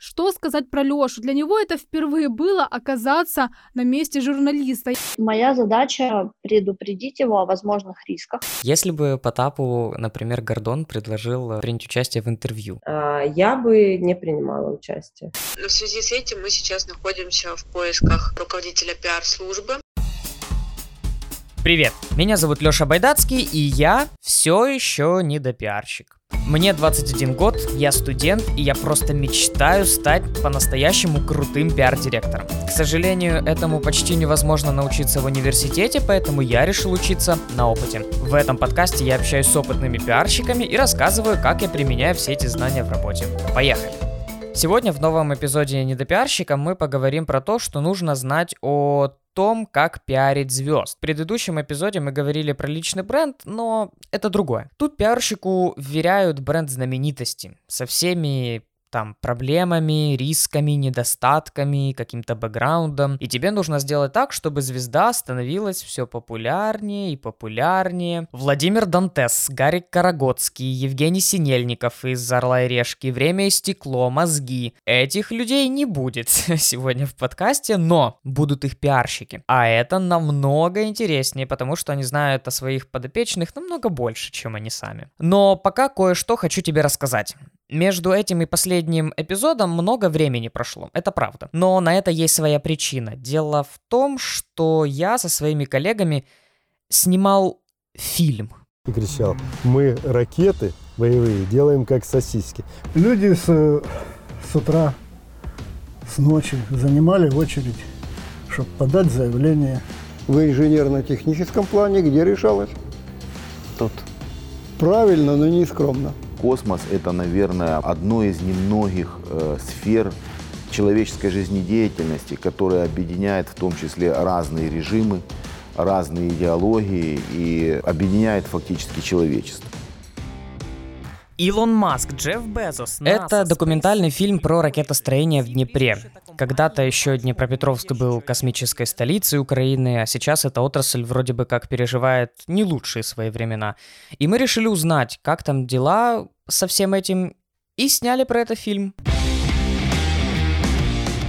Что сказать про Лёшу? Для него это впервые было оказаться на месте журналиста. Моя задача предупредить его о возможных рисках. Если бы Потапу, например, Гордон предложил принять участие в интервью? А, я бы не принимала участие. В связи с этим мы сейчас находимся в поисках руководителя пиар-службы. Привет, меня зовут Лёша Байдацкий, и я все еще не допиарщик. Мне 21 год, я студент, и я просто мечтаю стать по-настоящему крутым пиар-директором. К сожалению, этому почти невозможно научиться в университете, поэтому я решил учиться на опыте. В этом подкасте я общаюсь с опытными пиарщиками и рассказываю, как я применяю все эти знания в работе. Поехали! Сегодня в новом эпизоде «Недопиарщика» мы поговорим про то, что нужно знать о том, как пиарить звезд. В предыдущем эпизоде мы говорили про личный бренд, но это другое. Тут пиарщику вверяют бренд знаменитости со всеми там проблемами, рисками, недостатками, каким-то бэкграундом. И тебе нужно сделать так, чтобы звезда становилась все популярнее и популярнее. Владимир Дантес, Гарик Карагодский, Евгений Синельников из «Орла и решки», «Время и стекло», «Мозги». Этих людей не будет сегодня в подкасте, но будут их пиарщики. А это намного интереснее, потому что они знают о своих подопечных намного больше, чем они сами. Но пока кое-что хочу тебе рассказать. Между этим и последним эпизодом много времени прошло, это правда. Но на это есть своя причина. Дело в том, что я со своими коллегами снимал фильм. И кричал, мы ракеты боевые делаем как сосиски. Люди с, с утра, с ночи занимали очередь, чтобы подать заявление. В инженерно-техническом плане где решалось? Тут. Правильно, но не скромно. Космос – это, наверное, одно из немногих э, сфер человеческой жизнедеятельности, которая объединяет в том числе разные режимы, разные идеологии и объединяет фактически человечество. Илон Маск, Джефф Безос. Это документальный фильм про ракетостроение в Днепре. Когда-то еще Днепропетровск был космической столицей Украины, а сейчас эта отрасль вроде бы как переживает не лучшие свои времена. И мы решили узнать, как там дела со всем этим, и сняли про это фильм.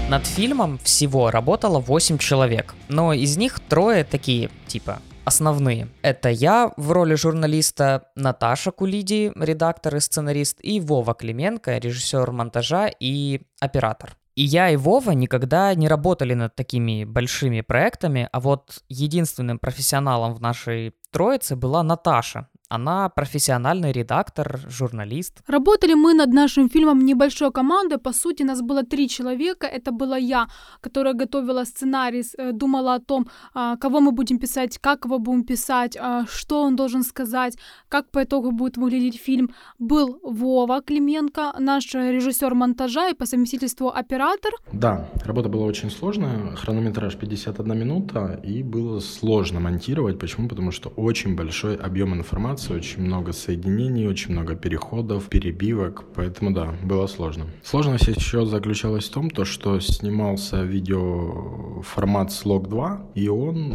Над фильмом всего работало 8 человек, но из них трое такие, типа, основные. Это я в роли журналиста, Наташа Кулиди, редактор и сценарист, и Вова Клименко, режиссер монтажа и оператор. И я и Вова никогда не работали над такими большими проектами, а вот единственным профессионалом в нашей троице была Наташа, она профессиональный редактор, журналист. Работали мы над нашим фильмом небольшой командой. По сути, нас было три человека. Это была я, которая готовила сценарий, э, думала о том, а, кого мы будем писать, как его будем писать, а, что он должен сказать, как по итогу будет выглядеть фильм. Был Вова Клименко, наш режиссер монтажа и по совместительству оператор. Да, работа была очень сложная. Хронометраж 51 минута, и было сложно монтировать. Почему? Потому что очень большой объем информации информации, очень много соединений, очень много переходов, перебивок, поэтому да, было сложно. Сложность еще заключалась в том, то, что снимался видеоформат слог 2, и он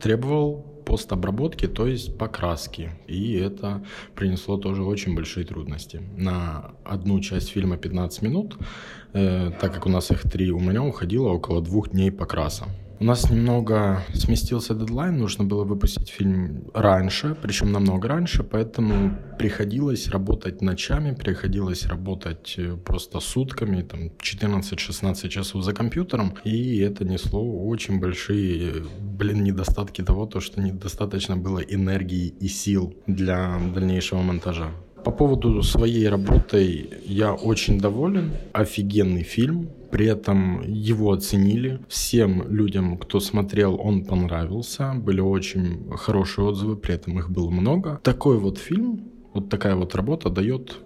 требовал постобработки, то есть покраски. И это принесло тоже очень большие трудности. На одну часть фильма 15 минут, э, так как у нас их три, у меня уходило около двух дней покраса. У нас немного сместился дедлайн, нужно было выпустить фильм раньше, причем намного раньше, поэтому приходилось работать ночами, приходилось работать э, просто сутками, там 14-16 часов за компьютером, и это несло очень большие, блин, недостатки того, то, что недостаточно было энергии и сил для дальнейшего монтажа. По поводу своей работы я очень доволен. Офигенный фильм. При этом его оценили. Всем людям, кто смотрел, он понравился. Были очень хорошие отзывы, при этом их было много. Такой вот фильм, вот такая вот работа дает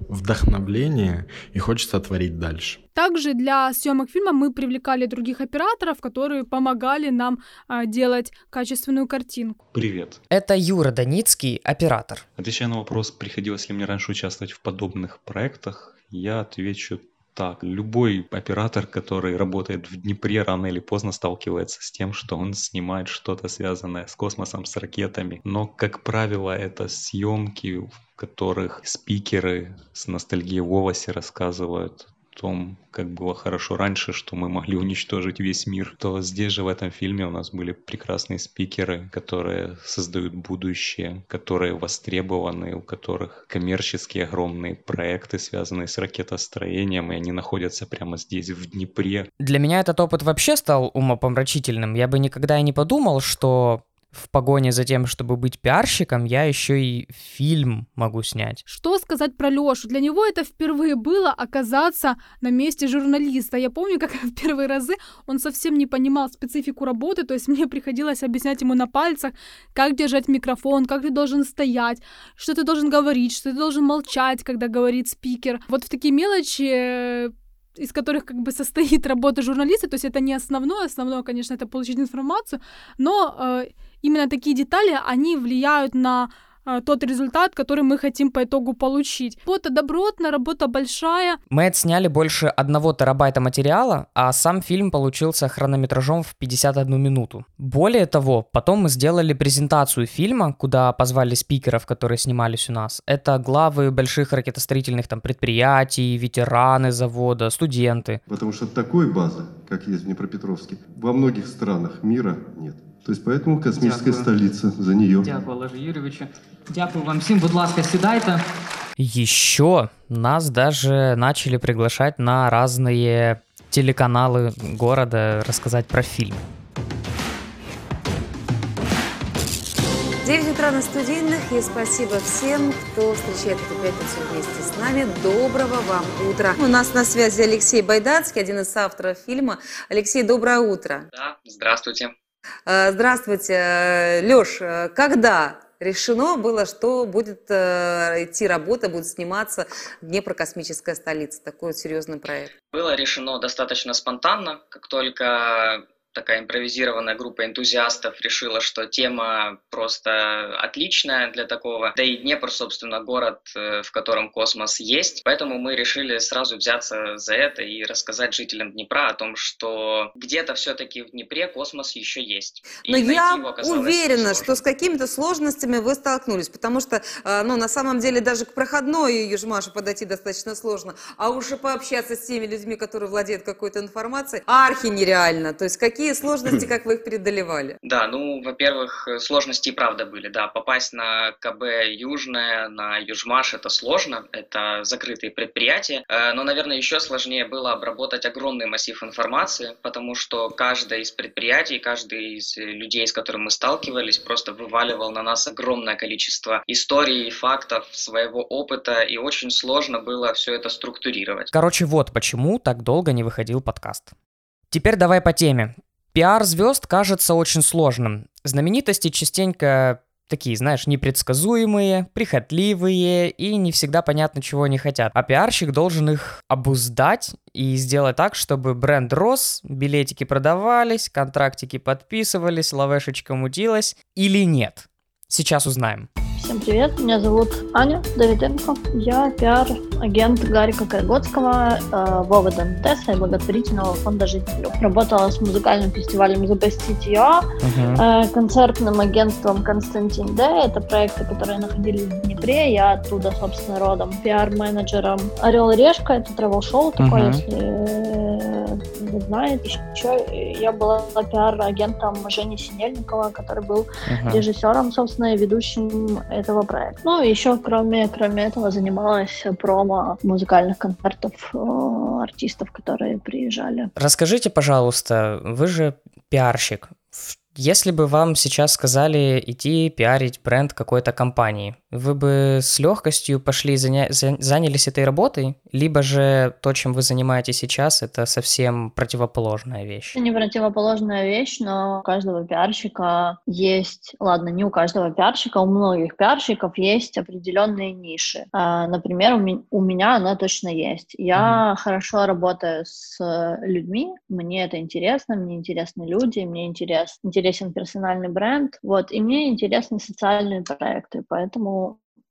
вдохновление и хочется творить дальше. Также для съемок фильма мы привлекали других операторов, которые помогали нам а, делать качественную картинку. Привет. Это Юра Даницкий, оператор. Отвечая на вопрос, приходилось ли мне раньше участвовать в подобных проектах, я отвечу так. Любой оператор, который работает в Днепре, рано или поздно сталкивается с тем, что он снимает что-то связанное с космосом, с ракетами. Но, как правило, это съемки, в которых спикеры с ностальгией в рассказывают том, как было хорошо раньше, что мы могли уничтожить весь мир, то здесь же в этом фильме у нас были прекрасные спикеры, которые создают будущее, которые востребованы, у которых коммерческие огромные проекты, связанные с ракетостроением, и они находятся прямо здесь, в Днепре. Для меня этот опыт вообще стал умопомрачительным. Я бы никогда и не подумал, что в погоне за тем, чтобы быть пиарщиком, я еще и фильм могу снять. Что сказать про Лешу? Для него это впервые было оказаться на месте журналиста. Я помню, как в первые разы он совсем не понимал специфику работы, то есть мне приходилось объяснять ему на пальцах, как держать микрофон, как ты должен стоять, что ты должен говорить, что ты должен молчать, когда говорит спикер. Вот в такие мелочи э, из которых как бы состоит работа журналиста, то есть это не основное, основное, конечно, это получить информацию, но э, именно такие детали, они влияют на э, тот результат, который мы хотим по итогу получить. Работа добротная, работа большая. Мы отсняли больше одного терабайта материала, а сам фильм получился хронометражом в 51 минуту. Более того, потом мы сделали презентацию фильма, куда позвали спикеров, которые снимались у нас. Это главы больших ракетостроительных там предприятий, ветераны завода, студенты. Потому что такой базы, как есть в Днепропетровске, во многих странах мира нет. То есть поэтому космическая Дякую. столица за нее. Дякую, Олеже Юрійовичу. Дякую вам всім. Будь ласка, сідайте. Еще нас даже начали приглашать на разные телеканалы города рассказать про фильм. 9 утра на студийных, и спасибо всем, кто встречает эту пятницу вместе с нами. Доброго вам утра. У нас на связи Алексей Байдацкий, один из авторов фильма. Алексей, доброе утро. Да, здравствуйте. Э, Здравствуйте, Леш. Когда решено было, что будет э, идти работа, будет сниматься Днепрокосмическая столица, такой серьезный проект? Было решено достаточно спонтанно, как только такая импровизированная группа энтузиастов решила, что тема просто отличная для такого. Да и Днепр, собственно, город, э, в котором космос есть. Поэтому мы решили сразу взяться за это и рассказать жителям Днепра о том, что где-то все-таки в Днепре космос еще есть. И Но я уверена, что с какими-то сложностями вы столкнулись, потому что, э, ну, на самом деле, даже к проходной Южмашу подойти достаточно сложно, а уж и пообщаться с теми людьми, которые владеют какой-то информацией, архи нереально. То есть какие сложности, как вы их преодолевали? Да, ну, во-первых, э, сложности и правда были, да. Попасть на КБ Южное, на Южмаш это сложно, это закрытые предприятия. Э, Но, наверное, еще сложнее было обработать огромный массив информации, потому что каждое из предприятий, каждый из э, людей, с которым мы сталкивались, просто вываливал на нас огромное количество историй, фактов, своего опыта, и очень сложно было все это структурировать. Короче, вот почему так долго не выходил подкаст. Теперь давай по теме. Пиар звезд кажется очень сложным. Знаменитости частенько такие, знаешь, непредсказуемые, прихотливые и не всегда понятно, чего они хотят. А пиарщик должен их обуздать и сделать так, чтобы бренд рос, билетики продавались, контрактики подписывались, лавешечка мутилась или нет. Сейчас узнаем. Всем привет, меня зовут Аня Давиденко. Я пиар-агент Гарика Карготского, э, Вова Дантеса и благотворительного фонда «Жителю». Работала с музыкальным фестивалем «Запастить.ua», э, концертным агентством «Константин Д». Это проекты, которые находились в Днепре. Я оттуда, собственно, родом. Пиар-менеджером «Орел и Решка». Это travel-шоу такое, Мгм. если э, вы знаете. Еще я была пиар-агентом Жени Синельникова, который был Мгм. режиссером, собственно, и ведущим этого проекта. Ну, еще кроме, кроме этого занималась промо музыкальных концертов э, артистов, которые приезжали. Расскажите, пожалуйста, вы же пиарщик. Если бы вам сейчас сказали идти пиарить бренд какой-то компании, вы бы с легкостью пошли и заня- за- занялись этой работой, либо же то, чем вы занимаетесь сейчас, это совсем противоположная вещь? Не противоположная вещь, но у каждого пиарщика есть, ладно, не у каждого пиарщика, у многих пиарщиков есть определенные ниши. А, Например, у ме- у меня она точно есть. Я хорошо работаю с людьми, мне это интересно, мне интересны люди, мне интерес, интересен персональный бренд, вот, и мне интересны социальные проекты, поэтому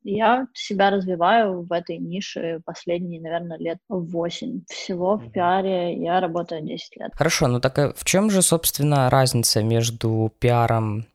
я себя развиваю в этой нише последние, наверное, лет 8. Всего в пиаре я работаю 10 лет. Хорошо, ну так а в чем же, собственно, разница между пиаром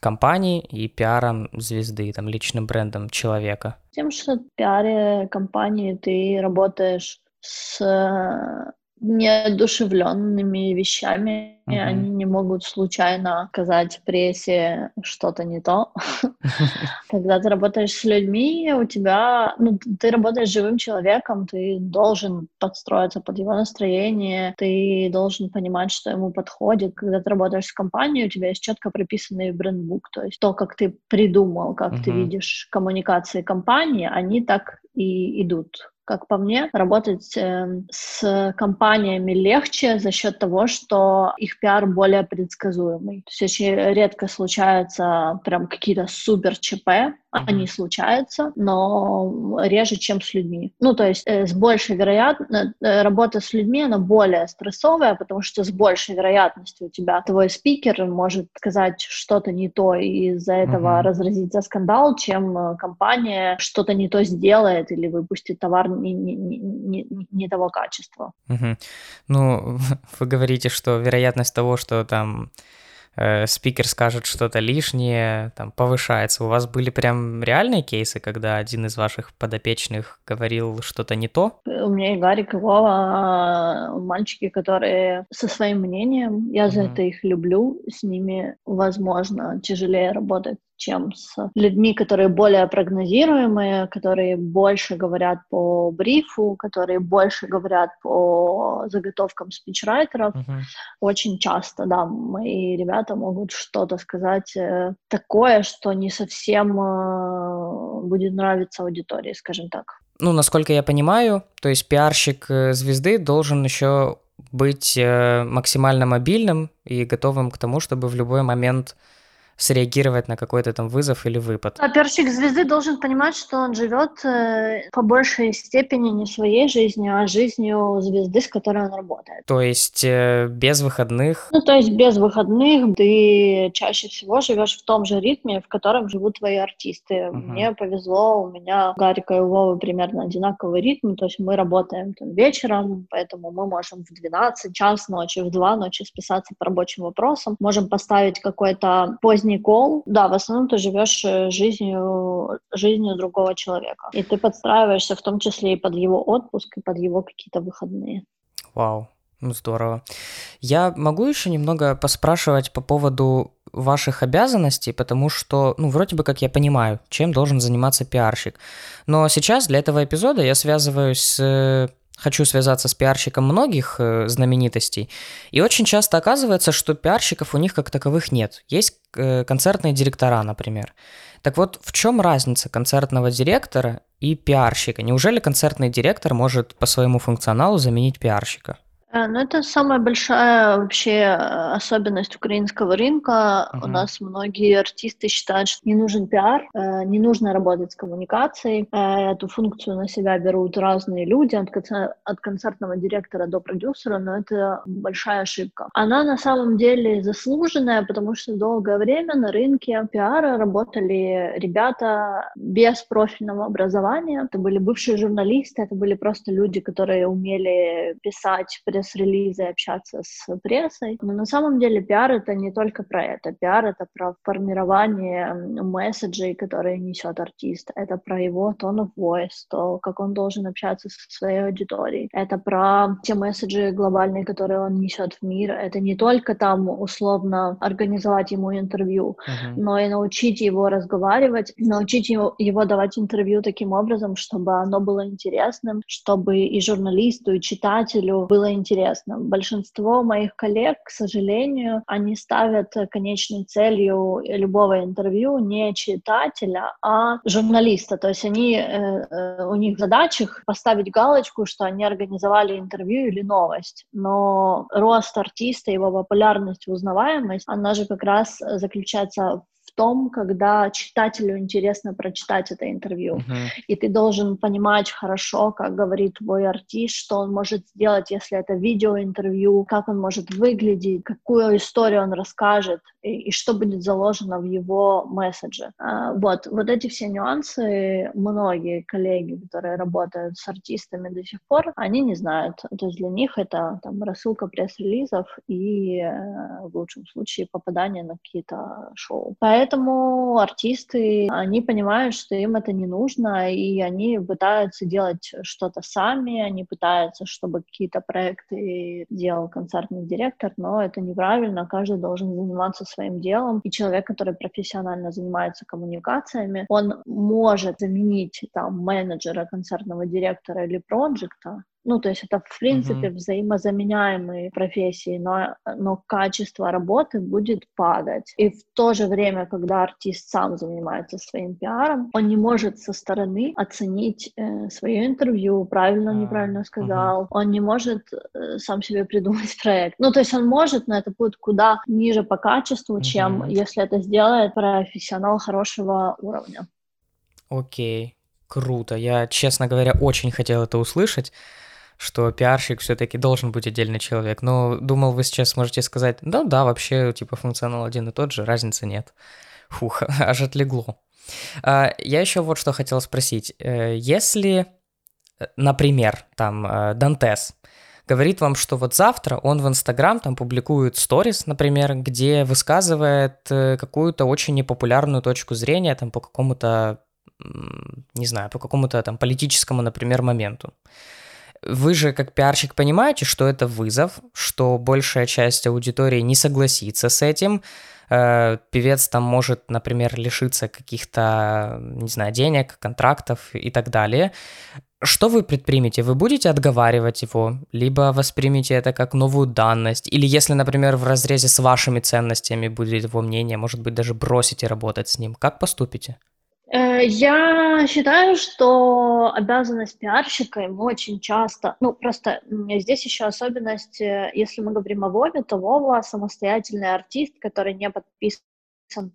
компании и пиаром звезды, там, личным брендом человека? Тем, что в пиаре компании ты работаешь с э, неодушевленными вещами, и они не могут случайно сказать прессе что-то не то. Когда ты работаешь с людьми, у тебя, ну, ты работаешь с живым человеком, ты должен подстроиться под его настроение, ты должен понимать, что ему подходит. Когда ты работаешь с компанией, у тебя есть четко прописанный брендбук, то есть то, как ты придумал, как ты видишь коммуникации компании, они так и идут как по мне, работать э, с компаниями легче за счет того, что их пиар более предсказуемый. То есть очень редко случаются прям какие-то супер ЧП, Uh-huh. Они случаются, но реже, чем с людьми. Ну, то есть э, с большей вероятностью, э, работа с людьми, она более стрессовая, потому что с большей вероятностью у тебя твой спикер может сказать что-то не то, и из-за этого uh-huh. разразится скандал, чем э, компания что-то не то сделает или выпустит товар не, не, не, не того качества. Uh-huh. Ну, вы говорите, что вероятность того, что там э, спикер скажет что-то лишнее, там, повышается. У вас были прям реальные кейсы, когда один из ваших подопечных говорил что-то не то? У меня и Гарик, и Вова, а, мальчики, которые со своим мнением, я за mm-hmm. это их люблю, с ними, возможно, тяжелее работать чем с людьми, которые более прогнозируемые, которые больше говорят по брифу, которые больше говорят по заготовкам спичрайтеров. Uh-huh. Очень часто, да, мои ребята могут что-то сказать э, такое, что не совсем э, будет нравиться аудитории, скажем так. Ну, насколько я понимаю, то есть пиарщик э, звезды должен еще быть максимально мобильным и готовым к тому, чтобы в любой момент среагировать на какой-то там вызов или выпад. А пиарщик звезды должен понимать, что он живет э, по большей степени не своей жизнью, а жизнью звезды, с которой он работает. То есть э, без выходных? Ну, то есть без выходных ты чаще всего живешь в том же ритме, в котором живут твои артисты. Uh-huh. Мне повезло, у меня Гарика и Вовы примерно одинаковый ритм, то есть мы работаем там вечером, поэтому мы можем в 12 час ночи, в 2 ночи списаться по рабочим вопросам, можем поставить какой-то поздний поздний кол, да, в основном ты живешь э, жизнью, жизнью другого человека. И ты подстраиваешься в том числе и под его отпуск, и под его какие-то выходные. Вау, ну здорово. Я могу еще немного поспрашивать по поводу ваших обязанностей, потому что, ну, вроде бы как я понимаю, чем должен заниматься пиарщик. Но сейчас для этого эпизода я связываюсь с хочу связаться с пиарщиком многих э, знаменитостей, и очень часто оказывается, что пиарщиков у них как таковых нет. Есть э, концертные директора, например. Так вот, в чем разница концертного директора и пиарщика? Неужели концертный директор может по своему функционалу заменить пиарщика? Э, ну, это самая большая вообще э, особенность украинского рынка. Uh-huh. У нас многие артисты считают, что не нужен пиар, э, не нужно работать с коммуникацией. Эту функцию на себя берут разные люди, от, от концертного директора до продюсера, но это большая ошибка. Она на самом деле заслуженная, потому что долгое время на рынке пиара работали ребята без профильного образования. Это были бывшие журналисты, это были просто люди, которые умели писать пресс-релизы, общаться с прессой. Но на самом деле пиар — это не только про это. Пиар — это про формирование месседжей, которые несет артист. Это про его tone of voice, то, как он должен общаться со своей аудиторией. Это про те месседжи глобальные, которые он несет в мир. Это не только там условно организовать ему интервью, uh-huh. но и научить его разговаривать, научить его, его давать интервью таким образом, чтобы оно было интересным, чтобы и журналисту, и читателю было интересно интересно. Большинство моих коллег, к сожалению, они ставят конечной целью любого интервью не читателя, а журналиста. То есть они, э, э, у них в задачах поставить галочку, что они организовали интервью или новость. Но рост артиста, его популярность, узнаваемость, она же как раз заключается том, когда читателю интересно прочитать это интервью. Uh-huh. И ты должен понимать хорошо, как говорит твой артист, что он может сделать, если это видеоинтервью, как он может выглядеть, какую историю он расскажет и, и что будет заложено в его месседже. А, вот, вот эти все нюансы многие коллеги, которые работают с артистами до сих пор, они не знают. То есть для них это там рассылка пресс-релизов и э, в лучшем случае попадание на какие-то шоу. Поэтому поэтому артисты, они понимают, что им это не нужно, и они пытаются делать что-то сами, они пытаются, чтобы какие-то проекты делал концертный директор, но это неправильно, каждый должен заниматься своим делом, и человек, который профессионально занимается коммуникациями, он может заменить там менеджера, концертного директора или проекта, ну, то есть это, в принципе, uh-huh. взаимозаменяемые профессии, но, но качество работы будет падать. И в то же время, когда артист сам занимается своим пиаром, он не может со стороны оценить э, свое интервью, правильно, uh-huh. неправильно сказал, uh-huh. он не может э, сам себе придумать проект. Ну, то есть он может, но это будет куда ниже по качеству, uh-huh. чем если это сделает профессионал хорошего уровня. Окей. Круто. Я, честно говоря, очень хотел это услышать что пиарщик все-таки должен быть отдельный человек. Но думал, вы сейчас можете сказать, да, да, вообще, типа, функционал один и тот же, разницы нет. Фух, аж отлегло. А, я еще вот что хотел спросить. Э, если, например, там, э, Дантес говорит вам, что вот завтра он в Инстаграм там публикует сторис, например, где высказывает э, какую-то очень непопулярную точку зрения там по какому-то, не знаю, по какому-то там политическому, например, моменту. Вы же как пиарщик понимаете, что это вызов, что большая часть аудитории не согласится с этим. Э, певец там может, например, лишиться каких-то, не знаю, денег, контрактов и так далее. Что вы предпримете? Вы будете отговаривать его, либо воспримете это как новую данность, или если, например, в разрезе с вашими ценностями будет его мнение, может быть, даже бросите работать с ним. Как поступите? Э, я считаю, что обязанность пиарщика ему очень часто, ну просто здесь еще особенность, э, если мы говорим о Вове, то Вова самостоятельный артист, который не подписан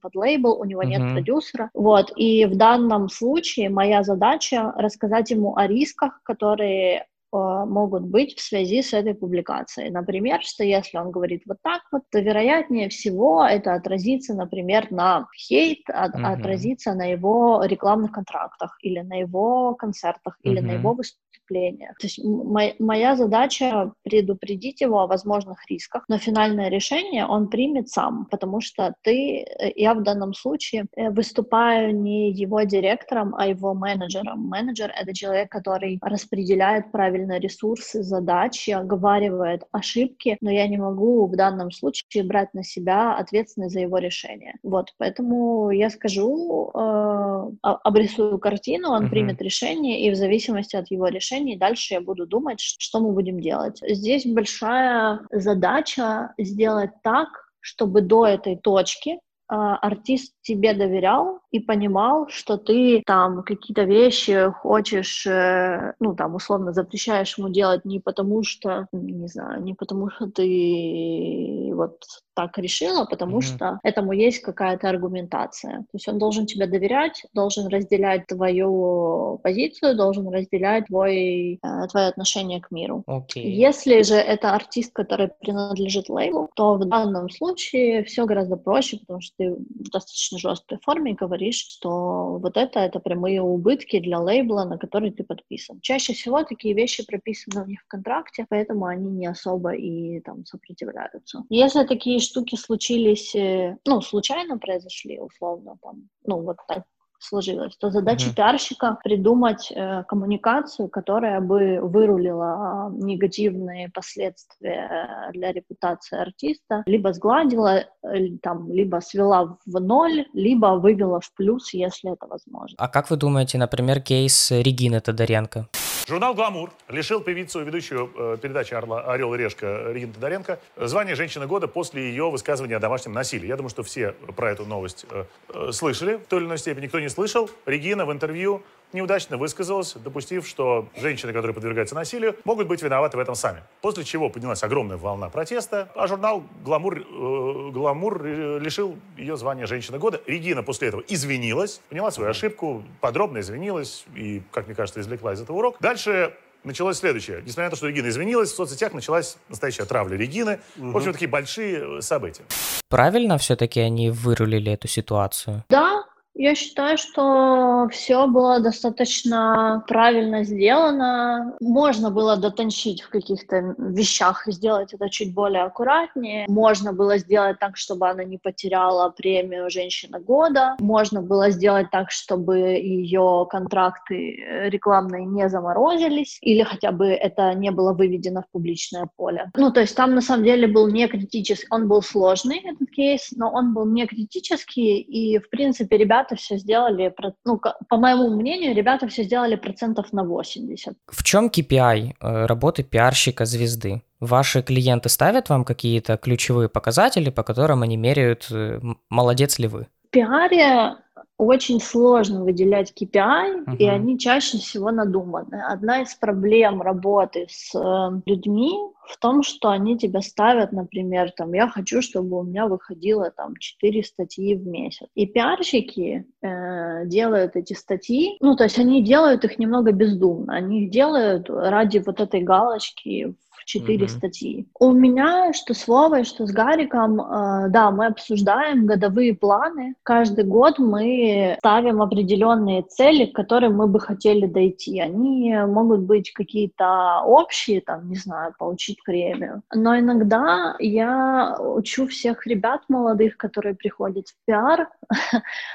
под лейбл, у него uh-huh. нет продюсера. Вот, и в данном случае моя задача рассказать ему о рисках, которые могут быть в связи с этой публикацией. Например, что если он говорит вот так вот, то вероятнее всего это отразится, например, на хейт, от, uh-huh. отразится на его рекламных контрактах или на его концертах uh-huh. или на его выступлениях. То есть моя, моя задача предупредить его о возможных рисках, но финальное решение он примет сам, потому что ты, э, я в данном случае э, выступаю не его директором, а его менеджером. Менеджер — это человек, который распределяет правильно ресурсы, задачи, оговаривает ошибки, но я не могу в данном случае брать на себя ответственность за его решение. Вот, поэтому я скажу, э, обрисую картину, он uh-huh. примет решение, и в зависимости от его решений, дальше я буду думать, что мы будем делать. Здесь большая задача сделать так, чтобы до этой точки а, артист тебе доверял и понимал, что ты там какие-то вещи хочешь, э, ну там условно запрещаешь ему делать не потому что, не знаю, не потому что ты вот так решила, потому mm-hmm. что этому есть какая-то аргументация. То есть он должен тебе доверять, должен разделять твою позицию, должен разделять твой, э, твое отношение к миру. Okay. Если же это артист, который принадлежит лейблу, то в данном случае все гораздо проще, потому что ты в достаточно жесткой форме говоришь, что вот это это прямые убытки для лейбла, на который ты подписан. Чаще всего такие вещи прописаны у них в контракте, поэтому они не особо и там сопротивляются. Если такие штуки случились, э, ну, случайно произошли, условно, там, ну, вот так сложилось, то задача mm-hmm. пиарщика придумать э, коммуникацию, которая бы вырулила негативные последствия для репутации артиста, либо сгладила, э, там, либо свела в ноль, либо вывела в плюс, если это возможно. А как вы думаете, например, кейс Регины Тодоренко? Журнал «Гламур» лишил певицу, ведущую э, передачи «Орел и решка» Регину Тодоренко звания «Женщина года» после ее высказывания о домашнем насилии. Я думаю, что все про эту новость э, э, слышали в той или иной степени. Никто не слышал. Регина в интервью неудачно высказалась, допустив, что женщины, которые подвергаются насилию, могут быть виноваты в этом сами. После чего поднялась огромная волна протеста, а журнал «Гламур», э, «Гламур» лишил ее звания «Женщина года». Регина после этого извинилась, поняла свою ошибку, подробно извинилась и, как мне кажется, извлекла из этого урок. Дальше началось следующее. Несмотря на то, что Регина извинилась, в соцсетях началась настоящая травля Регины. Угу. В общем, такие большие события. Правильно все-таки они вырулили эту ситуацию? Да, Я считаю, что все было достаточно правильно сделано. Можно было дотончить в каких-то вещах, сделать это чуть более аккуратнее. Можно было сделать так, чтобы она не потеряла премию «Женщина года». Можно было сделать так, чтобы ее контракты э, рекламные не заморозились, или хотя бы это не было выведено в публичное поле. Ну, то есть там на самом деле был не критический, он был сложный, этот кейс, но он был не критический, и, в принципе, ребята ребята все сделали, ну, по моему мнению, ребята все сделали процентов на 80. В чем KPI э, работы пиарщика звезды? Ваши клиенты ставят вам какие-то ключевые показатели, по которым они меряют, э, молодец ли вы? В пиаре очень сложно выделять KPI, uh-huh. и они чаще всего надуманы. Одна из проблем работы с э, людьми в том, что они тебя ставят, например, там, я хочу, чтобы у меня выходило там 4 статьи в месяц. И пиарщики э, делают эти статьи, ну, то есть они делают их немного бездумно, они их делают ради вот этой галочки четыре mm-hmm. статьи. У меня что с Вовой, что с Гариком, э, да, мы обсуждаем годовые планы. Каждый год мы ставим определенные цели, к которым мы бы хотели дойти. Они могут быть какие-то общие, там, не знаю, получить премию. Но иногда я учу всех ребят молодых, которые приходят в пиар,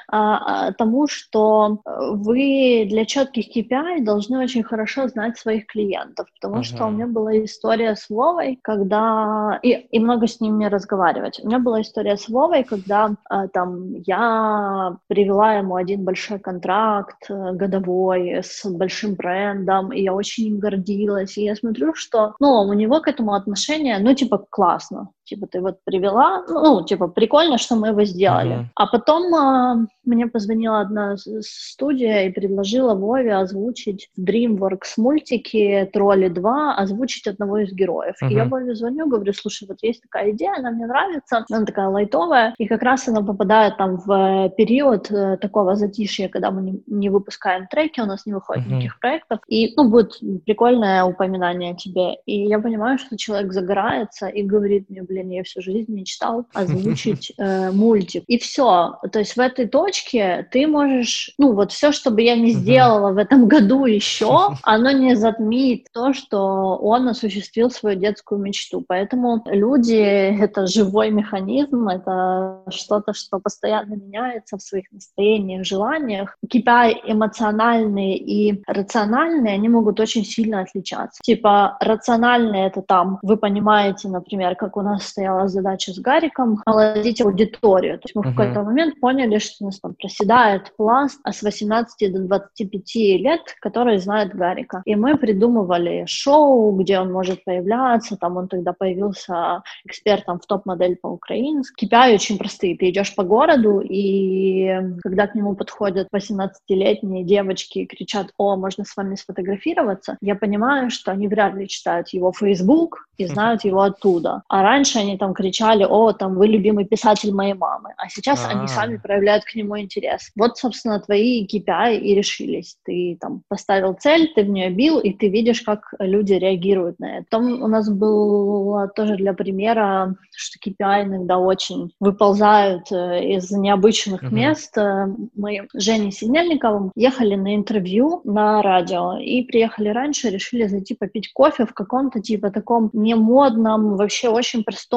а, а, тому, что вы для четких KPI должны очень хорошо знать своих клиентов, потому что у меня была история история с Вовой, когда... И, и много с ними разговаривать. У меня была история с Вовой, когда э, там я привела ему один большой контракт э, годовой с большим брендом, и я очень им гордилась. И я смотрю, что, ну, у него к этому отношение, ну, типа, классно типа, ты вот привела, ну, типа, прикольно, что мы его сделали. Uh-huh. А потом а, мне позвонила одна студия и предложила Вове озвучить DreamWorks мультики «Тролли 2», озвучить одного из героев. Uh-huh. И я Вове звоню, говорю, слушай, вот есть такая идея, она мне нравится, она такая лайтовая, и как раз она попадает там в э, период э, такого затишья, когда мы не, не выпускаем треки, у нас не выходит uh-huh. никаких проектов, и, ну, будет прикольное упоминание о тебе. И я понимаю, что человек загорается и говорит мне, блин, блин, я всю жизнь мечтал озвучить э, мультик. И все. То есть в этой точке ты можешь, ну вот все, что бы я не сделала в этом году еще, оно не затмит то, что он осуществил свою детскую мечту. Поэтому люди — это живой механизм, это что-то, что постоянно меняется в своих настроениях, желаниях. KPI эмоциональные и рациональные, они могут очень сильно отличаться. Типа рациональные — это там, вы понимаете, например, как у нас стояла задача с Гариком омолодить аудиторию. То есть мы uh-huh. в какой-то момент поняли, что у нас там проседает пласт а с 18 до 25 лет, которые знают Гарика. И мы придумывали шоу, где он может появляться. Там он тогда появился экспертом в топ-модель по-украински. KPI очень простые. Ты идешь по городу, и когда к нему подходят 18-летние девочки и кричат, о, можно с вами сфотографироваться, я понимаю, что они вряд ли читают его Facebook и знают его оттуда. А раньше раньше они там кричали, о, там, вы любимый писатель моей мамы, а сейчас А-а-а. они а. сами проявляют к нему интерес. Вот, собственно, твои KPI и решились. Ты там поставил цель, ты в нее бил, и ты видишь, как люди реагируют на это. Потом у нас было тоже для примера, что KPI иногда очень выползают э, из необычных uh-huh. мест. Э, мы с Женей Синельниковым ехали на интервью на радио, и приехали раньше, решили зайти попить кофе в каком-то типа таком немодном, вообще очень простом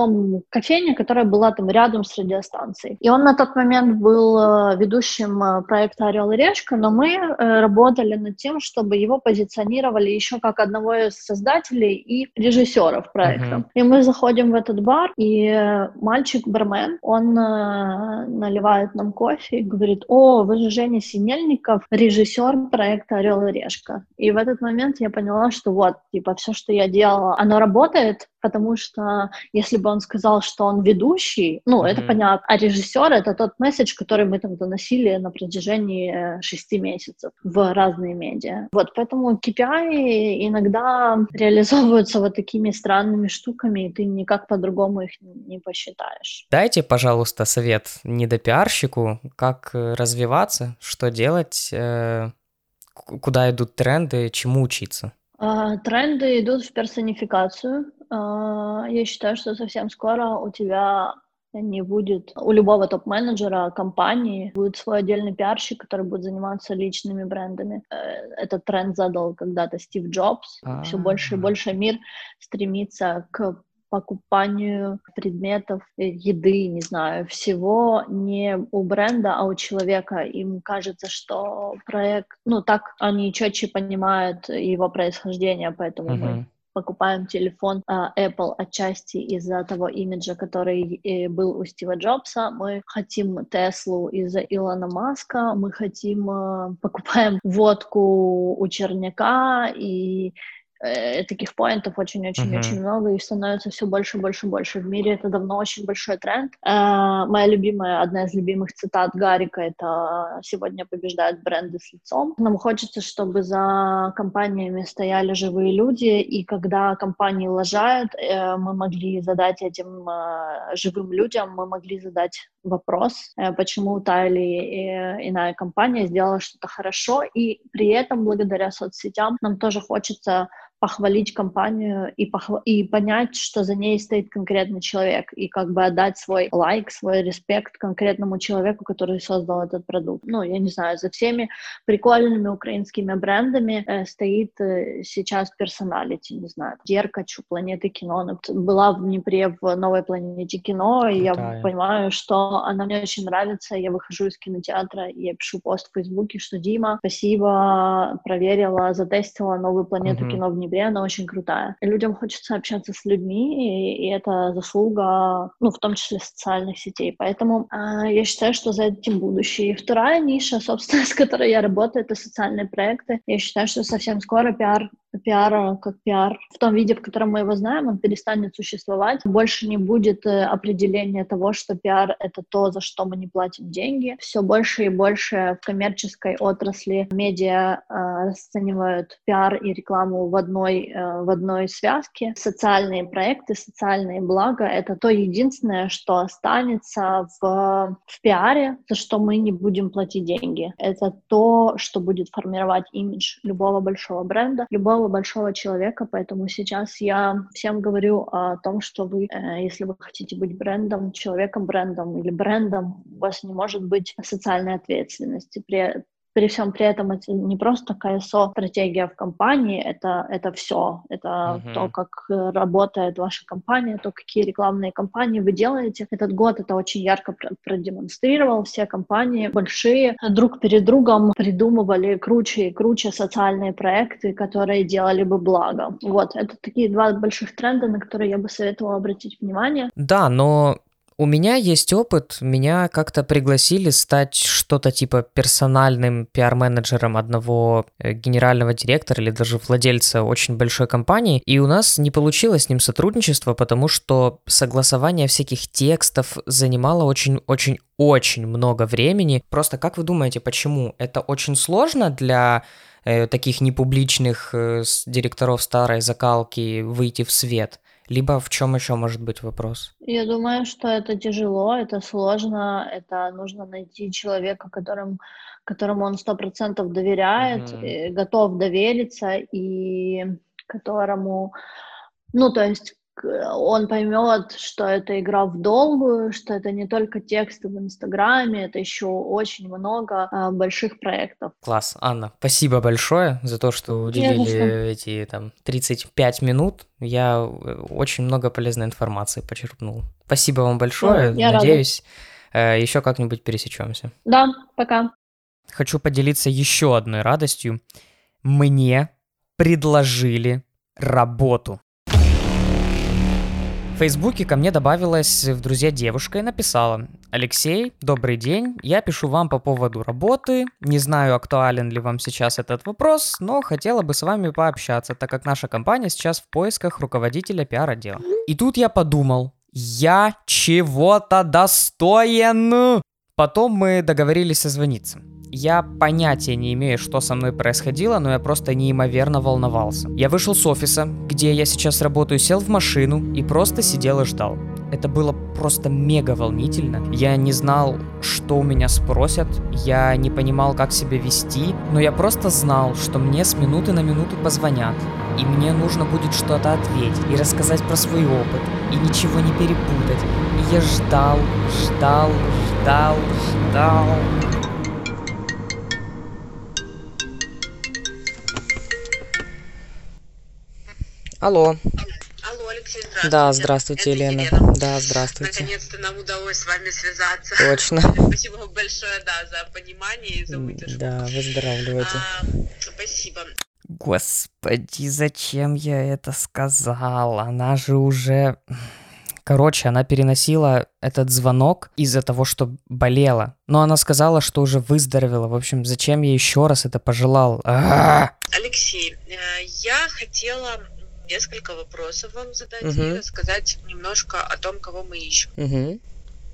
кофейне, которая была там рядом с радиостанцией. И он на тот момент был э, ведущим э, проекта «Орел и решка», но мы э, работали над тем, чтобы его позиционировали еще как одного из создателей и режиссеров проекта. Uh-huh. И мы заходим в этот бар, и мальчик-бармен, он наливает нам кофе и говорит, о, вы же Женя Синельников, режиссер проекта «Орел и решка». И в этот момент я поняла, что вот, типа, все, что я делала, оно работает, потому что если бы он сказал, что он ведущий, ну, mm-hmm. это понятно, а режиссер — это тот месседж, который мы там доносили на протяжении э, шести месяцев в разные медиа. Вот, поэтому KPI иногда реализовываются вот такими странными штуками, и ты никак по-другому их не посчитаешь. Дайте, пожалуйста, совет недопиарщику, как э, развиваться, что делать, э, куда идут тренды, чему учиться. А, тренды идут в персонификацию. А, я считаю, что совсем скоро у тебя не будет у любого топ-менеджера компании будет свой отдельный пиарщик, который будет заниматься личными брендами. Э, этот тренд задал когда-то Стив Джобс. Все больше и больше мир стремится к покупанию предметов, э, еды, не знаю, всего не у бренда, а у человека. Им кажется, что проект, ну так они четче понимают его происхождение, поэтому uh-huh. мы покупаем телефон uh, Apple отчасти из-за того имиджа, который э, был у Стива Джобса. Мы хотим Теслу из-за Илона Маска. Мы хотим, uh, покупаем водку у Черняка и э, таких поинтов очень-очень-очень uh-huh. много, и становится все больше, больше, больше. В мире это давно очень большой тренд. Э, моя любимая, одна из любимых цитат Гарика — это «Сегодня побеждают бренды с лицом». Нам хочется, чтобы за компаниями стояли живые люди, и когда компании лажают, э, мы могли задать этим э, живым людям, мы могли задать вопрос, э, почему та или э, иная компания сделала что-то хорошо, и при этом, благодаря соцсетям, нам тоже хочется похвалить компанию и, похв... и понять, что за ней стоит конкретный человек, и как бы отдать свой лайк, свой респект конкретному человеку, который создал этот продукт. Ну, я не знаю, за всеми прикольными украинскими брендами э, стоит э, сейчас персоналити, не знаю, Деркачу, Планеты кино. Ну, была в Днепре в новой Планете кино, и я понимаю, что она мне очень нравится, я выхожу из кинотеатра, и я пишу пост в Фейсбуке, что Дима, спасибо, проверила, затестила новую Планету uh-huh. кино в Днепре, ноябре, она очень крутая. людям хочется общаться с людьми, и, и это заслуга, ну, в том числе социальных сетей. Поэтому э, я считаю, что за этим будущее. И вторая ниша, собственно, с которой я работаю, это социальные проекты. Я считаю, что совсем скоро пиар пиара как пиар в том виде, в котором мы его знаем, он перестанет существовать. Больше не будет э, определения того, что пиар — это то, за что мы не платим деньги. Все больше и больше в коммерческой отрасли медиа э, расценивают пиар и рекламу в одной, э, в одной связке. Социальные проекты, социальные блага — это то единственное, что останется в, в пиаре, за что мы не будем платить деньги. Это то, что будет формировать имидж любого большого бренда, любого такого большого человека, поэтому сейчас я всем говорю о том, что вы, э, если вы хотите быть брендом, человеком-брендом или брендом, у вас не может быть социальной ответственности. При, при всем при этом это не просто КСО стратегия в компании, это, это все. Это uh-huh. то, как работает ваша компания, то, какие рекламные кампании вы делаете. Этот год это очень ярко продемонстрировал. Все компании большие друг перед другом придумывали круче и круче социальные проекты, которые делали бы благо. Вот, это такие два больших тренда, на которые я бы советовала обратить внимание. Да, но у меня есть опыт, меня как-то пригласили стать что-то типа персональным пиар-менеджером одного э, генерального директора или даже владельца очень большой компании, и у нас не получилось с ним сотрудничество, потому что согласование всяких текстов занимало очень-очень-очень много времени. Просто как вы думаете, почему? Это очень сложно для э, таких непубличных э, директоров старой закалки выйти в свет? Либо в чем еще может быть вопрос? Я думаю, что это тяжело, это сложно, это нужно найти человека, которым, которому он сто процентов доверяет, mm-hmm. готов довериться и которому, ну, то есть он поймет, что это игра в долгую, что это не только тексты в Инстаграме, это еще очень много а, больших проектов. Класс, Анна, спасибо большое за то, что уделили эти там 35 минут. Я э, очень много полезной информации почерпнул. Спасибо вам большое. Я Надеюсь, рада. Э, еще как-нибудь пересечемся. Да, пока. Хочу поделиться еще одной радостью. Мне предложили работу. Фейсбуке ко мне добавилась в друзья девушка и написала «Алексей, добрый день, я пишу вам по поводу работы, не знаю, актуален ли вам сейчас этот вопрос, но хотела бы с вами пообщаться, так как наша компания сейчас в поисках руководителя пиар-отдела». И тут я подумал, я чего-то достоин! Потом мы договорились созвониться. Я понятия не имею, что со мной происходило, но я просто неимоверно волновался. Я вышел с офиса, где я сейчас работаю, сел в машину и просто сидел и ждал. Это было просто мега волнительно. Я не знал, что у меня спросят, я не понимал, как себя вести, но я просто знал, что мне с минуты на минуту позвонят, и мне нужно будет что-то ответить и рассказать про свой опыт, и ничего не перепутать. И я ждал, ждал, ждал, ждал. Алло. Алло, Алексей, здравствуйте. Да, здравствуйте, Это Елена. Елена. Да, здравствуйте. Наконец-то нам удалось с вами связаться. Точно. Спасибо вам большое, да, за понимание и за выдержку. Да, выздоравливайте. А, спасибо. Господи, зачем я это сказал? Она же уже... Короче, она переносила этот звонок из-за того, что болела. Но она сказала, что уже выздоровела. В общем, зачем я еще раз это пожелал? А-а-а! Алексей, э, я хотела несколько вопросов вам задать Мгм. и рассказать немножко о том, кого мы ищем. Угу.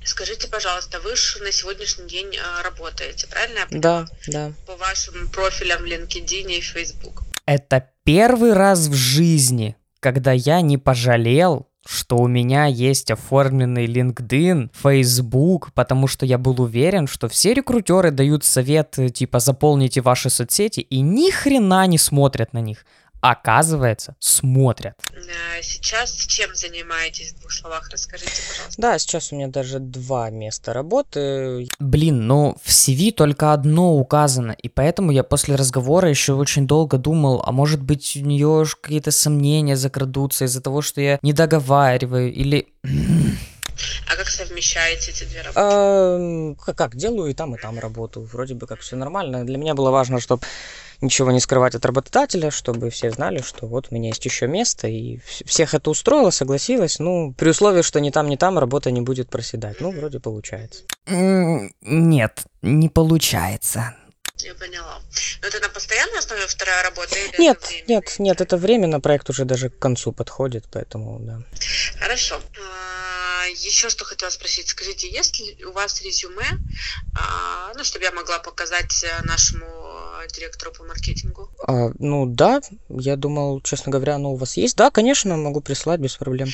Скажите, пожалуйста, вы же на сегодняшний день э, работаете, правильно? я? Да, да. По вашим профилям в LinkedIn и Facebook. Это первый раз в жизни, когда я не пожалел, что у меня есть оформленный LinkedIn, Facebook, потому что я был уверен, что все рекрутеры дают совет, типа, заполните ваши соцсети, и ни хрена не смотрят на них. Оказывается, смотрят. Э, Сейчас чем занимаетесь в двух словах? Расскажите, пожалуйста. Да, сейчас у меня даже два места работы. Блин, ну в CV только одно указано, и поэтому я после разговора еще очень долго думал, а может быть у нее какие-то сомнения закрадутся из-за того, что я не договариваю, или... А как совмещаете эти две работы? Эм, Как, как, делаю и там, и там работу. Вроде бы как все нормально. Для меня было важно, чтобы ничего не скрывать от работодателя, чтобы все знали, что вот у меня есть еще место, и вс- всех это устроило, согласилась. Ну, при условии, что ни там, ни там работа не будет проседать. Ну, вроде получается. Нет, не получается. Я поняла. Но это на постоянной основе вторая работа или это Нет, временно? нет, нет, это временно, проект уже даже к концу подходит, поэтому, да. Хорошо. А, Еще что хотела спросить. Скажите, есть ли у вас резюме, а, ну, чтобы я могла показать э, нашему директору по маркетингу? А, ну, да, я думал, честно говоря, оно у вас есть. Да, конечно, могу прислать без проблем.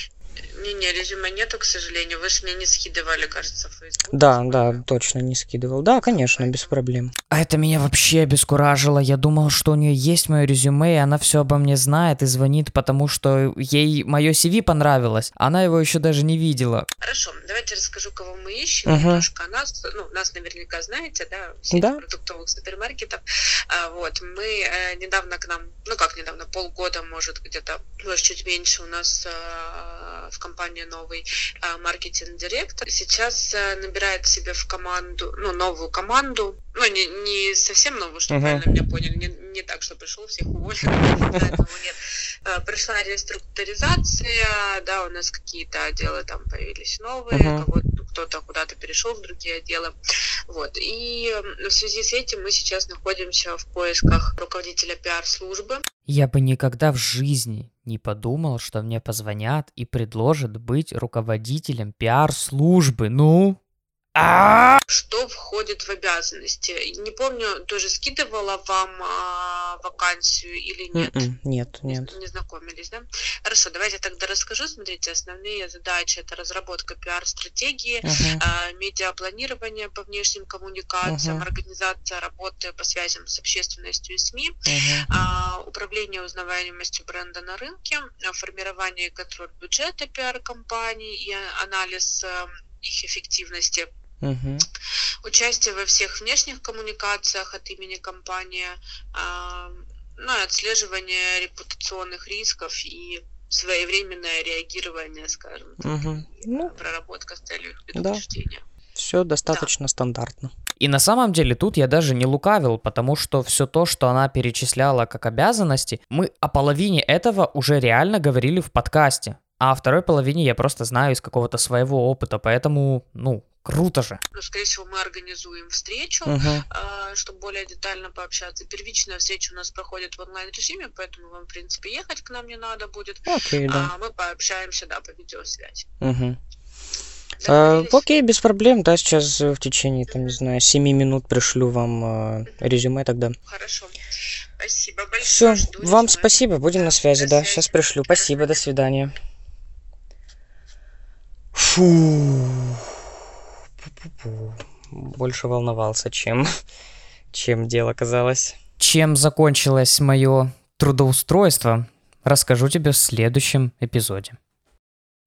Не-не, резюме нету, к сожалению. Вы же мне не скидывали, кажется, в Facebook. Да, да, точно не скидывал. Да, конечно, без проблем. А это меня вообще обескуражило. Я думал, что у нее есть мое резюме, и она все обо мне знает и звонит, потому что ей мое CV понравилось. Она его еще даже не видела. Хорошо, давайте расскажу, кого мы ищем. Мгм. Немножко о нас. Ну, нас наверняка знаете, да, сеть Да. продуктовых супермаркетов. А, вот, мы э, недавно к нам, ну как недавно, полгода, может, где-то, может, чуть меньше у нас э, в компании новый э, маркетинг-директор. Сейчас набирает себе в команду, ну, новую команду. Ну, не, не совсем новую, чтобы Мгм. правильно меня поняли. Не, не так, что пришел, всех уволил. Нет. Пришла реструктуризация, да, у нас какие-то отделы там появились новые, кого-то кто-то куда-то перешел в другие отделы. Вот. И в связи с этим мы сейчас находимся в поисках руководителя пиар-службы. Я бы никогда в жизни не подумал, что мне позвонят и предложат быть руководителем пиар-службы. Ну... А! Что входит в обязанности? Не помню, тоже скидывала вам а, вакансию или нет? М-м, Нет, нет. Не знакомились, да? Хорошо, давайте тогда расскажу. Смотрите, основные задачи это разработка пиар-стратегии, а, медиапланирование по внешним коммуникациям, организация работы по связям с общественностью и СМИ, а, управление узнаваемостью бренда на рынке, а, формирование и контроль бюджета пиар-компаний и а- анализ э, их эффективности. Мгм. Участие во всех внешних коммуникациях от имени компании, а, ну и отслеживание репутационных рисков и своевременное реагирование, скажем так, Мгм. Ну, проработка с целью их да. предупреждения. Все достаточно стандартно. И на самом деле тут я даже не лукавил, потому что все то, что она перечисляла как обязанности, мы о половине этого уже реально говорили в подкасте. А о второй половине я просто знаю из какого-то своего опыта, поэтому, ну, круто же. Ну, скорее всего, мы организуем встречу, Мгм. а, чтобы более детально пообщаться. Первичная встреча у нас проходит в онлайн-режиме, поэтому вам, в принципе, ехать к нам не надо будет. Окей, да. А мы пообщаемся, да, по видеосвязи. Мгм. А, окей, без проблем, да, сейчас э, в течение, там, не знаю, 7 минут пришлю вам э, резюме тогда. Хорошо. Спасибо Все, большое. Жду вам резюме. спасибо, будем на связи, да, сейчас пришлю. Спасибо, до свидания. Фу. Пу-пу-пу. больше волновался, чем, чем дело казалось. Чем закончилось мое трудоустройство, расскажу тебе в следующем эпизоде.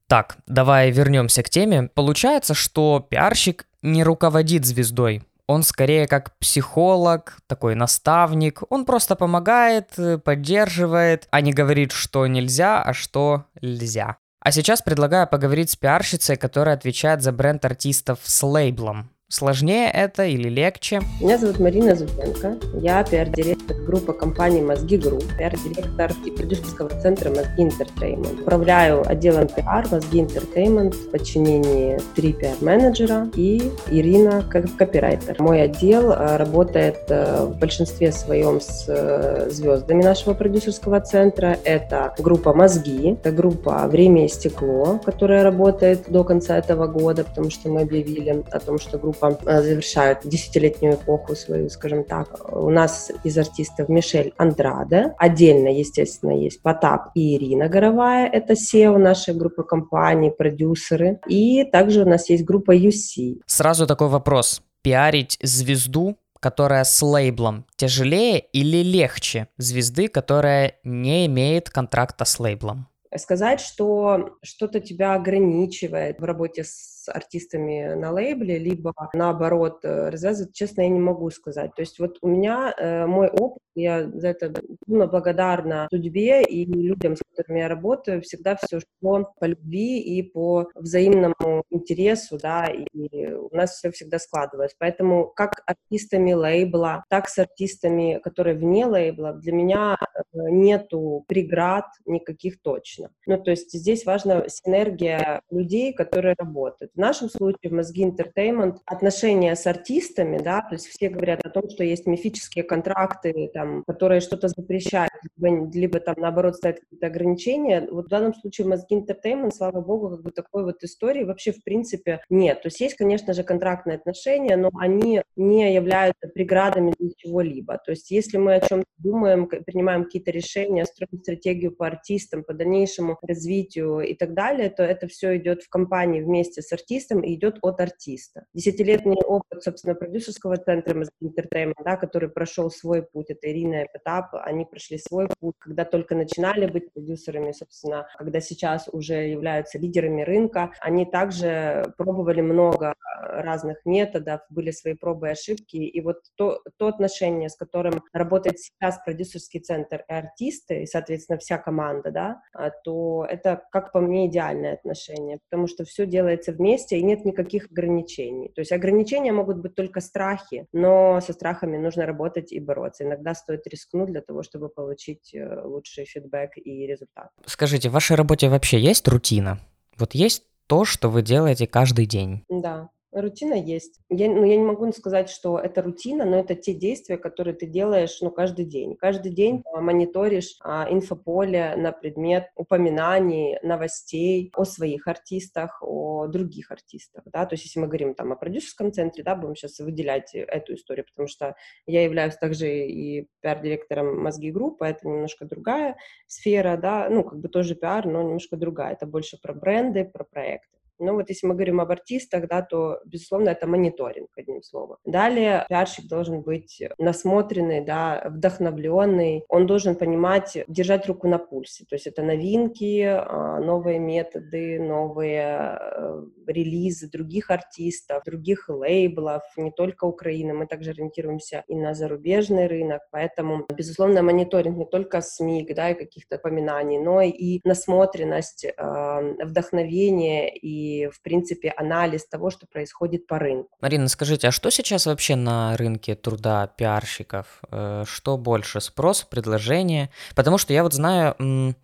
Так, давай вернемся к теме. Получается, что пиарщик не руководит звездой. Он скорее как психолог, такой наставник. Он просто помогает, поддерживает, а не говорит, что нельзя, а что нельзя. А сейчас предлагаю поговорить с пиарщицей, которая отвечает за бренд артистов с лейблом. Сложнее это или легче? Меня зовут Марина Зубенко. Я пиар-директор группы компании «Мозги Group», пиар-директор продюсерского центра «Мозги Entertainment». Управляю отделом пиар «Мозги Entertainment» в подчинении три пиар-менеджера и Ирина как копирайтер. Мой отдел э, работает э, в большинстве своем с э, звездами нашего продюсерского центра. Это группа «Мозги», это группа «Время и стекло», которая работает до конца этого года, потому что мы объявили о том, что группа группа э, завершают десятилетнюю эпоху свою, скажем так. У нас из артистов Мишель Андраде. Отдельно, естественно, есть Потап и Ирина Горовая. Это SEO нашей группы компаний, продюсеры. И также у нас есть группа UC. Сразу такой вопрос. Пиарить звезду которая с лейблом, тяжелее или легче звезды, которая не имеет контракта с лейблом? Сказать, что что-то тебя ограничивает в работе с артистами на лейбле, либо наоборот э, развязывать, честно, я не могу сказать. То есть вот у меня э, мой опыт, я за это безумно благодарна судьбе и людям, с которыми я работаю, всегда все шло по любви и по взаимному интересу, да, и у нас все всегда складывалось. Поэтому как артистами лейбла, так с артистами, которые вне лейбла, для меня э, нету преград никаких точно. Ну, то есть здесь важна синергия людей, которые работают. В нашем случае в Мозги Entertainment отношения с артистами, да, то есть все говорят о том, что есть мифические контракты, там, которые что-то запрещают, либо, либо там наоборот ставят какие-то ограничения. Вот в данном случае в Мозги Entertainment, слава богу, как бы такой вот истории вообще в принципе нет. То есть есть, конечно же, контрактные отношения, но они не являются преградами для чего-либо. То есть если мы о чем-то думаем, принимаем какие-то решения, строим стратегию по артистам, по дальнейшему развитию и так далее, то это все идет в компании вместе с артистом, артистом и идет от артиста. Десятилетний опыт, собственно, продюсерского центра Entertainment, да, который прошел свой путь, это Ирина и Потап, они прошли свой путь, когда только начинали быть продюсерами, собственно, когда сейчас уже являются лидерами рынка, они также пробовали много разных методов, были свои пробы и ошибки, и вот то, то отношение, с которым работает сейчас продюсерский центр и артисты, и, соответственно, вся команда, да, а, то это, как по мне, идеальное отношение, потому что все делается вместе, месте и нет никаких ограничений. То есть ограничения могут быть только страхи, но со страхами нужно работать и бороться. Иногда стоит рискнуть для того, чтобы получить э, лучший фидбэк и результат. Скажите, в вашей работе вообще есть рутина? Вот есть то, что вы делаете каждый день? Да, Рутина есть. Я, ну, я не могу сказать, что это рутина, но это те действия, которые ты делаешь ну, каждый день. Каждый день мониторишь а, инфополе на предмет упоминаний, новостей о своих артистах, о других артистах. Да? То есть если мы говорим там, о продюсерском центре, да, будем сейчас выделять эту историю, потому что я являюсь также и пиар-директором мозги группы, это немножко другая сфера, да, ну, как бы тоже пиар, но немножко другая. Это больше про бренды, про проекты. Ну вот если мы говорим об артистах, да, то, безусловно, это мониторинг, одним словом. Далее пиарщик должен быть насмотренный, да, вдохновленный, он должен понимать, держать руку на пульсе, то есть это новинки, а, новые методы, новые э, релизы других артистов, других лейблов, не только Украины, мы также ориентируемся и на зарубежный рынок, поэтому, безусловно, мониторинг не только СМИ, да, и каких-то поминаний, но и насмотренность, а, вдохновение и в принципе, анализ того, что происходит по рынку. Марина, скажите, а что сейчас вообще на рынке труда пиарщиков? Э, что больше, спрос, предложение? Потому что я вот знаю,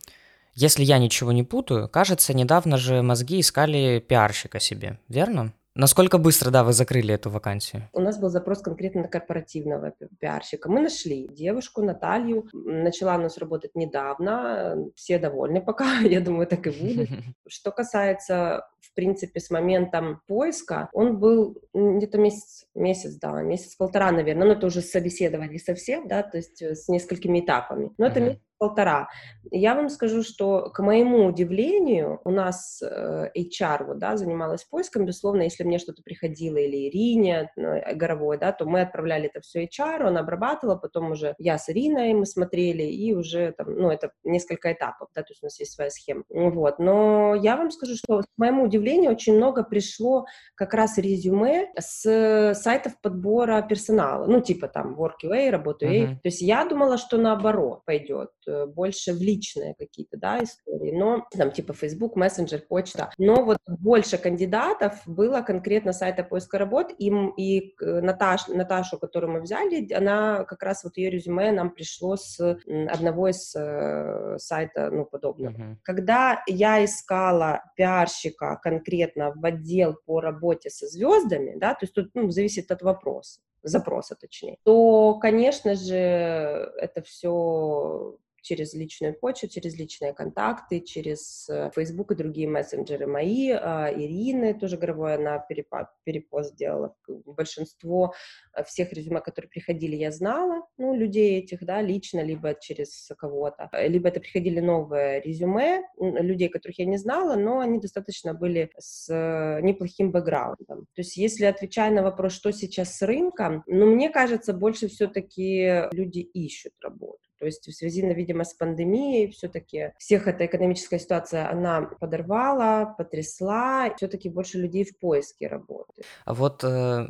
если я ничего не путаю, кажется, недавно же мозги искали пиарщика себе, верно? Насколько быстро, да, вы закрыли эту вакансию? У нас был запрос конкретно на корпоративного пиарщика. Мы нашли девушку Наталью, начала у нас работать недавно, все довольны пока, я думаю, так и будет. Что касается в принципе, с моментом поиска, он был где-то месяц, месяц, да, месяц-полтора, наверное, но это уже собеседование совсем, да, то есть с несколькими этапами. Но mm-hmm. это месяц полтора. Я вам скажу, что, к моему удивлению, у нас э, HR вот, да, занималась поиском, безусловно, если мне что-то приходило, или Ирине ну, Горовой, да, то мы отправляли это все HR, он обрабатывал, потом уже я с Ириной мы смотрели, и уже там, ну, это несколько этапов, да, то есть у нас есть своя схема. Вот, но я вам скажу, что, к моему удивлению, очень много пришло как раз резюме с сайтов подбора персонала, ну, типа там Workaway, Работа.ua, uh-huh. то есть я думала, что наоборот пойдет, Э, больше в личные какие-то, да, истории, но там типа Facebook, мессенджер, почта, но вот больше кандидатов было конкретно сайта поиска работ, и, и Наташ, Наташу, которую мы взяли, она как раз вот ее резюме нам пришло с одного из э, сайта, ну, подобного. Uh-huh. Когда я искала пиарщика конкретно в отдел по работе со звездами, да, то есть тут, ну, зависит от вопроса, запроса точнее, то, конечно же, это все через личную почту, через личные контакты, через э, Facebook и другие мессенджеры мои. А, Ирины тоже Горовой, она перепост сделала. Большинство э, всех резюме, которые приходили, я знала, ну, людей этих, да, лично, либо через кого-то. Либо это приходили новые резюме людей, которых я не знала, но они достаточно были с э, неплохим бэкграундом. То есть, если отвечая на вопрос, что сейчас с рынком, ну, мне кажется, больше все-таки люди ищут работу. То есть в связи, видимо, с пандемией все-таки всех эта экономическая ситуация, она подорвала, потрясла, все-таки больше людей в поиске работы. А вот э,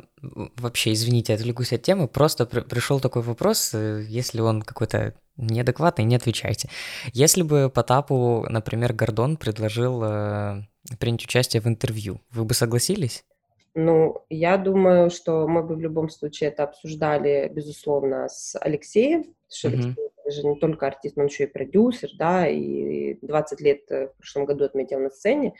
вообще, извините, отвлекусь от темы, просто при- пришел такой вопрос, э, если он какой-то неадекватный, не отвечайте. Если бы Потапу, например, Гордон предложил э, принять участие в интервью, вы бы согласились? Ну, я думаю, что мы бы в любом случае это обсуждали, безусловно, с Алексеем, потому что mm-hmm. Же не только артист, но он еще и продюсер, да, и 20 лет э, в прошлом году отметил на сцене,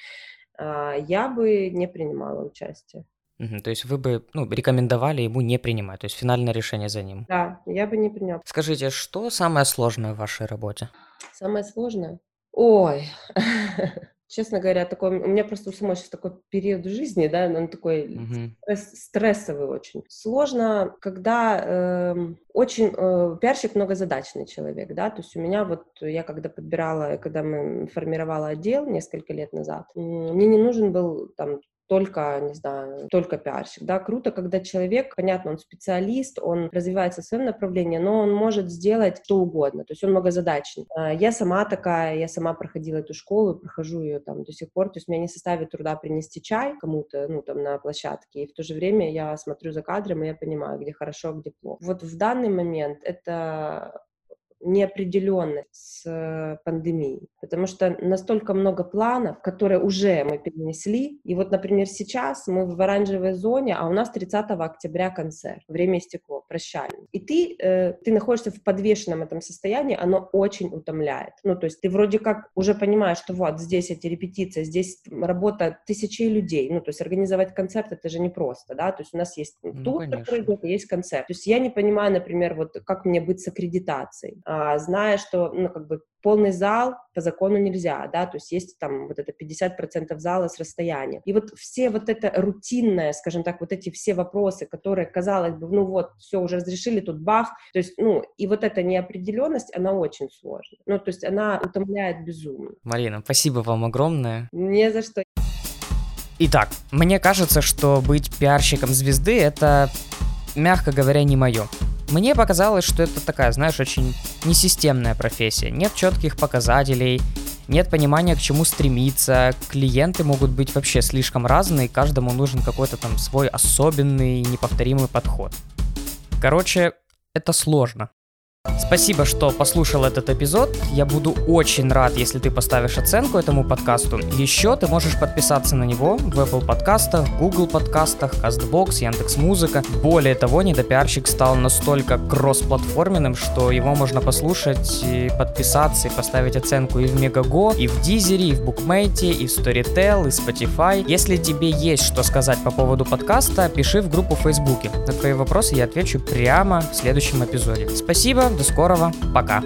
а, я бы не принимала участие. Угу, то есть вы бы ну, рекомендовали ему не принимать, то есть финальное решение за ним. Да, я бы не приняла. Скажите, что самое сложное в вашей работе? Самое сложное? Ой, честно говоря, такой, у меня просто у самой сейчас такой период жизни, да, он такой mm-hmm. стресс, стрессовый очень. Сложно, когда э, очень э, пиарщик многозадачный человек, да, то есть у меня вот, я когда подбирала, когда мы формировала отдел несколько лет назад, мне не нужен был там только, не знаю, только пиарщик, да, круто, когда человек, понятно, он специалист, он развивается в своем направлении, но он может сделать что угодно, то есть он многозадачный. А, я сама такая, я сама проходила эту школу, прохожу ее там до сих пор, то есть мне не составит труда принести чай кому-то, ну, там, на площадке, и в то же время я смотрю за кадром, и я понимаю, где хорошо, а где плохо. Вот в данный момент это неопределенность с э, пандемией, потому что настолько много планов, которые уже мы перенесли, и вот, например, сейчас мы в оранжевой зоне, а у нас 30 октября концерт, время истекло, прощальный, и ты, э, ты находишься в подвешенном этом состоянии, оно очень утомляет, ну, то есть ты вроде как уже понимаешь, что вот здесь эти репетиции, здесь работа тысячи людей, ну, то есть организовать концерт это же непросто, да, то есть у нас есть ну, тур, который идет, есть концерт, то есть я не понимаю, например, вот как мне быть с аккредитацией, зная, что, ну, как бы полный зал по закону нельзя, да, то есть есть там вот это 50% зала с расстояния. И вот все вот это рутинное, скажем так, вот эти все вопросы, которые, казалось бы, ну вот, все, уже разрешили, тут бах, то есть, ну, и вот эта неопределенность, она очень сложная, ну, то есть она утомляет безумно. Марина, спасибо вам огромное. Не за что. Итак, мне кажется, что быть пиарщиком звезды — это, мягко говоря, не мое. Мне показалось, что это такая, знаешь, очень несистемная профессия. Нет четких показателей, нет понимания, к чему стремиться, клиенты могут быть вообще слишком разные, каждому нужен какой-то там свой особенный, неповторимый подход. Короче, это сложно. Спасибо, что послушал этот эпизод. Я буду очень рад, если ты поставишь оценку этому подкасту. Еще ты можешь подписаться на него в Apple подкастах, Google подкастах, CastBox, Яндекс.Музыка. Более того, недопиарщик стал настолько кроссплатформенным, что его можно послушать и подписаться и поставить оценку и в Мегаго, и в Дизере, и в Букмейте, и в Storytel, и Spotify. Если тебе есть что сказать по поводу подкаста, пиши в группу в Фейсбуке. На твои вопросы я отвечу прямо в следующем эпизоде. Спасибо, до скорого, пока.